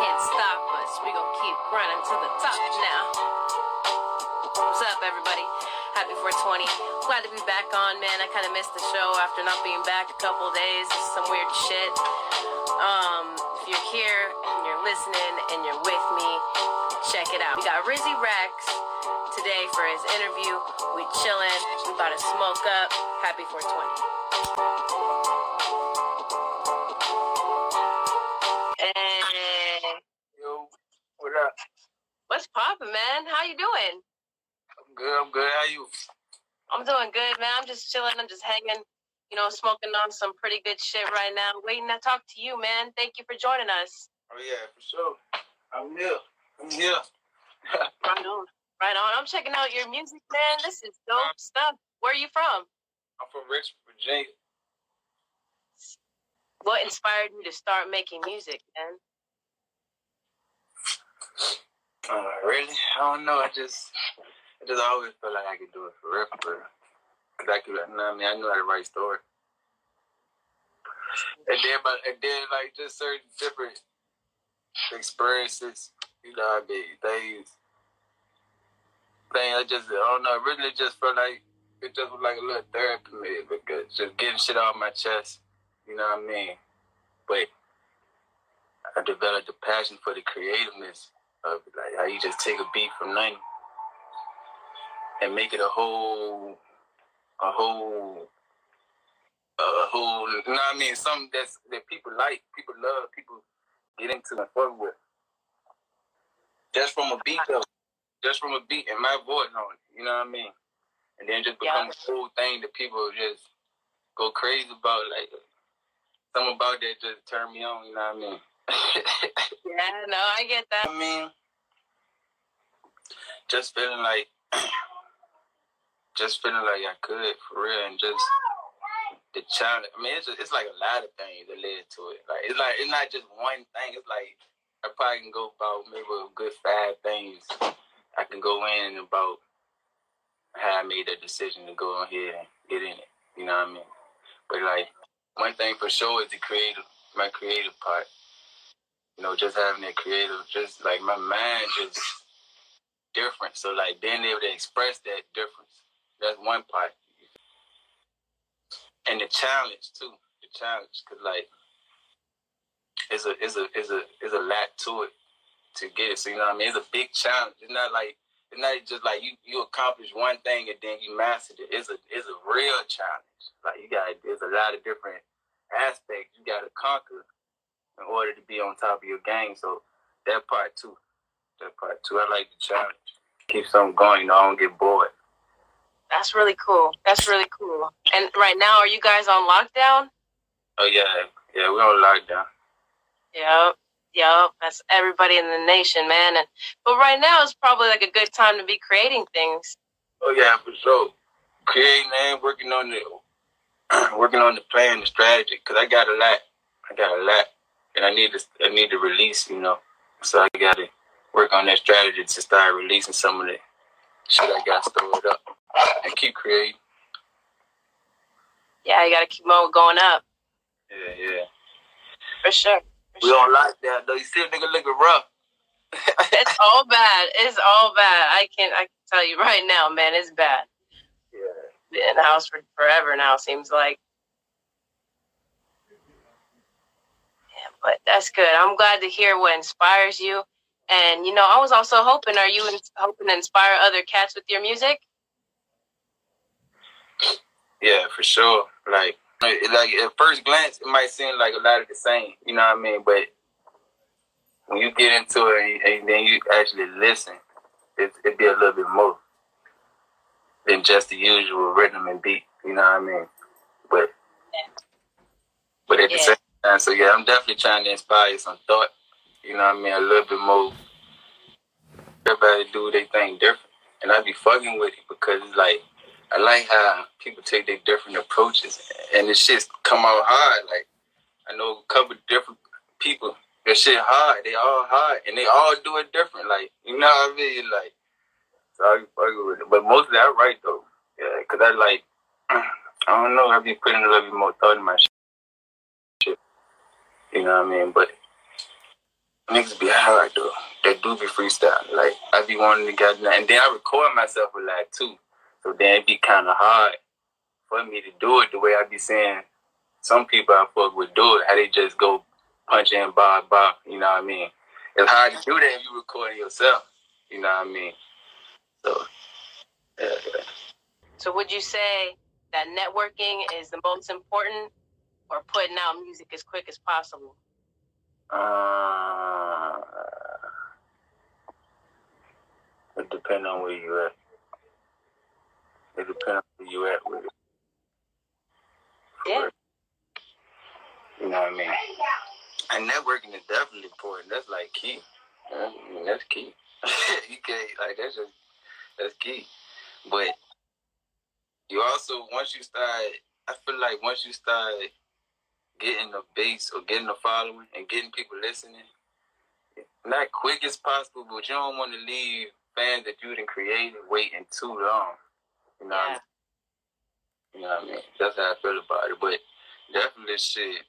can't stop us. We gon' keep running to the top now. What's up, everybody? Happy 420. Glad to be back on, man. I kind of missed the show after not being back a couple days. Some weird shit. Um, if you're here and you're listening and you're with me, check it out. We got Rizzy Rex today for his interview. We chillin'. We about to smoke up. Happy 420. Man? How you doing? I'm good. I'm good. How you? I'm doing good, man. I'm just chilling. I'm just hanging, you know, smoking on some pretty good shit right now. Waiting to talk to you, man. Thank you for joining us. Oh yeah, for sure. I'm here. I'm here. Right on. Right on. I'm checking out your music, man. This is dope stuff. Where are you from? I'm from Richmond, Virginia. What inspired you to start making music, man? Uh, really? I don't know. I just, I just always felt like I could do it for real, for. Cause I could, you know I mean? I knew how to write stories. And then, but and then, like just certain different experiences, you know, what I mean, things, things. I just, I don't know. Really just felt like it just was like a little therapy, me, because just getting shit off my chest. You know what I mean? But I developed a passion for the creativeness of like how you just take a beat from nothing and make it a whole, a whole, a whole. You know what I mean? Something that's that people like, people love, people get into and fuck with. Just from a beat though, just from a beat and my voice on it. You know what I mean? And then just become Yeah. a whole thing that people just go crazy about. Like something about that just turn me on. You know what I mean? Yeah, no, I get that. I mean, just feeling like, just feeling like I could for real, and just the challenge. I mean, it's just, it's like a lot of things that led to it. Like it's like it's not just one thing. It's like I probably can go about maybe a good five things. I can go in about how I made that decision to go on here and get in it. You know what I mean? But like one thing for sure is the creative, my creative part you know, just having that creative, just like my mind just different. So like being able to express that difference, that's one part. And the challenge too, the challenge, cause like it's a it's a it's a it's a lot to it to get it. So you know what I mean? It's a big challenge. It's not like it's not just like you you accomplish one thing and then you mastered it. It's a it's a real challenge. Like you got there's a lot of different aspects you got to conquer order to be on top of your game. So that part too. That part too. I like the challenge. Keep something going, you know, I don't get bored. That's really cool. That's really cool. And right now, are you guys on lockdown? Oh yeah, yeah, we're on lockdown. Yep. Yep. That's everybody in the nation, man. And but right now is probably like a good time to be creating things. Oh yeah, for sure. Creating and working on the working on the plan, the strategy, because I got a lot. I got a lot, and I need to I need to release, you know. So I got to work on that strategy to start releasing some of the shit I got stored up and keep creating. Yeah, you gotta keep on going up Yeah, yeah. for sure. For We sure. like that though. You see a nigga looking rough. It's all bad. It's all bad. I can I can tell you right now, man. It's bad. yeah. Been in the house for forever now. Seems like. But that's good. I'm glad to hear what inspires you. And you know, I was also hoping. Are you in, hoping to inspire other cats with your music? Yeah, for sure. Like, like at first glance, it might seem like a lot of the same. You know what I mean? But when you get into it and, and then you actually listen, it it be a little bit more than just the usual rhythm and beat. You know what I mean? But but at the same time, so yeah, I'm definitely trying to inspire some thought. You know what I mean? A little bit more. Everybody do their thing different, and I be fucking with it because it's like I like how people take their different approaches, and the shit come out hard. Like I know a couple different people. That shit hard. They all hard, and they all do it different. Like you know what I mean? Like so I be fucking with it, but mostly I write though. Yeah, cause I like I don't know. I be putting a little bit more thought in my shit. You know what I mean? But niggas be hard though. They do be freestyle. Like I be wanting to get and then I record myself a lot too. So then it be kind of hard for me to do it the way I be saying. Some people I fuck with do it. How they just go punch in bob bar. You know what I mean? It's hard to do that if you recording yourself. You know what I mean? So yeah. So would you say that networking is the most important, or putting out music as quick as possible? Uh, it depends on where you at. It depends on where you at with it. Yeah. You know what I mean? And networking is definitely important. That's like key. I mean, that's key. you can't like that's just that's key. But you also once you start, I feel like once you start getting the base or getting the following and getting people listening, not quick as possible, but you don't want to leave fans that you didn't create waiting too long. You know, yeah. what I mean? you know what I mean. That's how I feel about it. But definitely, shit,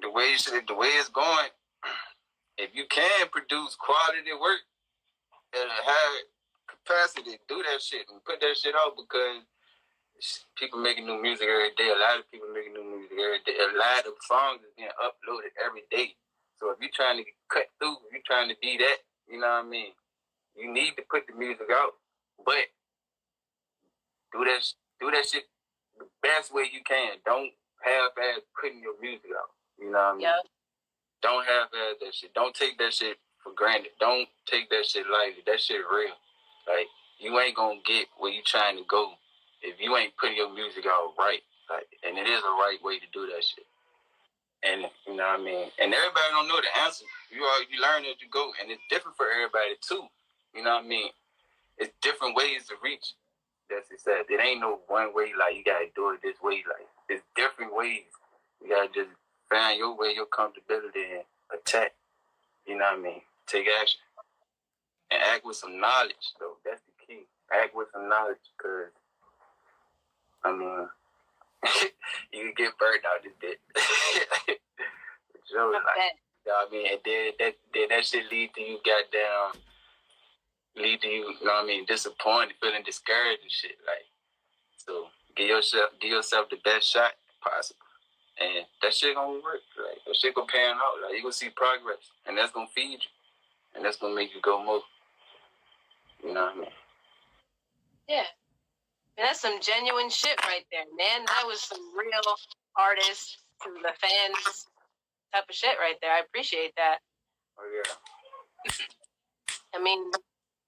the way shit, the way it's going, if you can produce quality work at a high capacity, do that shit and put that shit out because people making new music every day. A lot of people making new music every day. A lot of songs is being uploaded every day. So if you're trying to cut through, if you're trying to be that, you know what I mean. You need to put the music out, but do that do that shit the best way you can. Don't have ass putting your music out. You know what I mean? Yeah. Don't have ass that shit. Don't take that shit for granted. Don't take that shit lightly. That shit real. Like you ain't gonna get where you trying to go if you ain't putting your music out right, like, and it is a right way to do that shit. And you know what I mean. And everybody don't know the answer. You are you learn as you go, and it's different for everybody too. You know what I mean. It's different ways to reach. That's it said. It ain't no one way. Like you gotta do it this way. Like it's different ways. You gotta just find your way, your comfortability, and attack. You know what I mean. Take action and act with some knowledge. Though that's the key. Act with some knowledge, cause I mean, uh, you can get burned out this bit. so, like, you know what I mean? And then that, then that shit lead to you goddamn, lead to you, you know what I mean, disappointed, feeling discouraged and shit. Like, so give yourself, give yourself the best shot possible. And that shit gonna work. Like that shit gonna pan out. Like you gonna see progress. And that's gonna feed you. And that's gonna make you go more. You know what I mean? Yeah. That's some genuine shit right there, man. That was some real artists to the fans type of shit right there. I appreciate that. Oh yeah. I mean,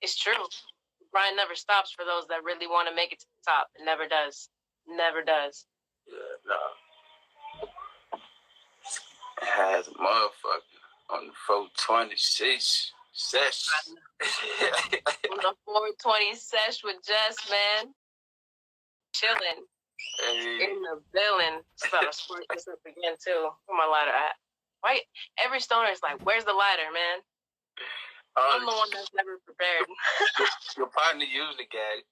it's true. Brian never stops for those that really want to make it to the top. It never does. Never does. Yeah, no. It has motherfucker on the 426 sesh. on the 420 sesh with Jess, man chilling hey. in the building. So spark this up again too. Where my lighter at? Why every stoner is like, "Where's the lighter, man?" Uh, I'm the one that's never prepared. your partner usually got it.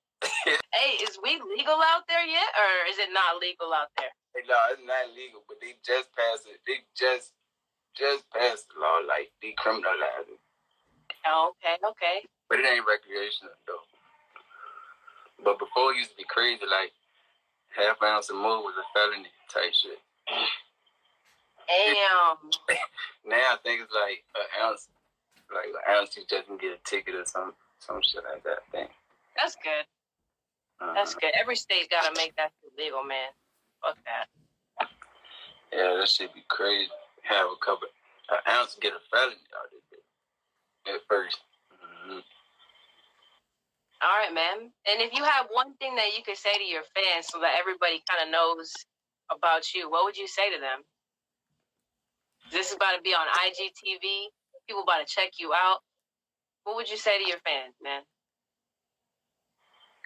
hey, is weed legal out there yet, or is it not legal out there? Hey, no, it's not legal, but they just passed it. They just just passed the law, like decriminalizing. Okay, okay. But it ain't recreational though. But before it used to be crazy, like half ounce of more was a felony type shit. Damn. now I think it's like an ounce, like an ounce you just can get a ticket or some some shit like that. I think. That's good. Uh-huh. That's good. Every state's gotta make that legal, man. Fuck that. Yeah, that should be crazy. Have a couple, an ounce get a felony out of it at 1st mm-hmm. All right, man. And if you have one thing that you could say to your fans so that everybody kind of knows about you, what would you say to them? This is about to be on IGTV. People about to check you out. What would you say to your fans, man?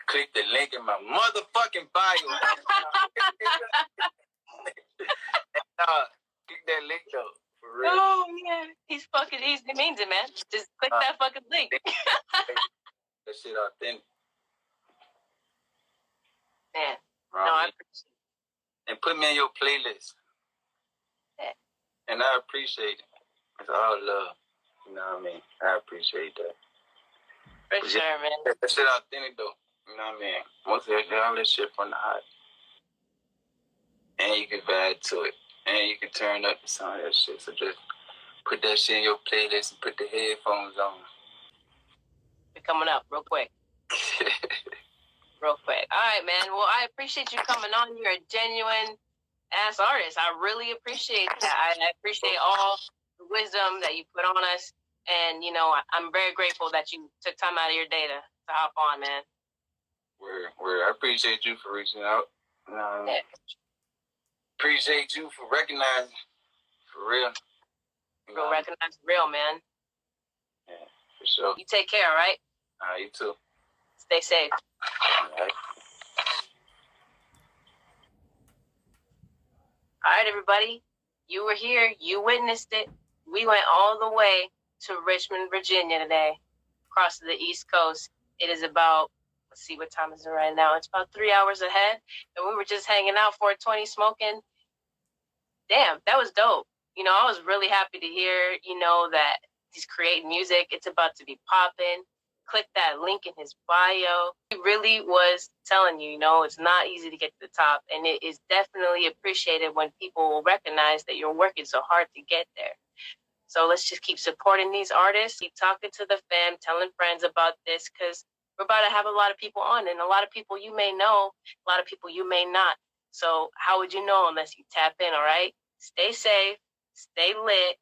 Click the link in my motherfucking bio. uh, click that link though. For real. Oh man, he's fucking. He's, he means it, man. Just click uh, that fucking link. that shit authentic. Man, no, I appreciate it. And put me in your playlist. Yeah. And I appreciate it. It's all love. You know what I mean? I appreciate that. For But sure, yeah, man. That shit authentic though. You know what I mean? Most of that all this shit from the hot. And you can vibe to it. And you can turn up the sound of that shit. So just put that shit in your playlist and put the headphones on. We're coming up real quick. real quick. All right, man. Well, I appreciate you coming on. You're a genuine ass artist. I really appreciate that. I, appreciate all the wisdom that you put on us. And, you know, I, I'm very grateful that you took time out of your day to, to hop on, man. where where I appreciate you for reaching out. You know what I mean? Um, yeah. Appreciate you for recognizing. For real. You know, Real recognize real, man. Yeah, for sure. You take care, all right? All right, you too. Stay safe. All right. All right, everybody. You were here. You witnessed it. We went all the way to Richmond, Virginia today, across to the East Coast. It is about, let's see what time is it right now. It's about three hours ahead. And we were just hanging out 420 smoking. Damn, that was dope. You know, I was really happy to hear, you know, that he's creating music. It's about to be popping. Click that link in his bio. He really was telling you, you know, it's not easy to get to the top. And it is definitely appreciated when people will recognize that you're working so hard to get there. So let's just keep supporting these artists, keep talking to the fam, telling friends about this, because we're about to have a lot of people on, and a lot of people you may know, a lot of people you may not. So how would you know unless you tap in? All right. Stay safe, stay lit,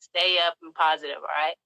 stay up and positive. All right.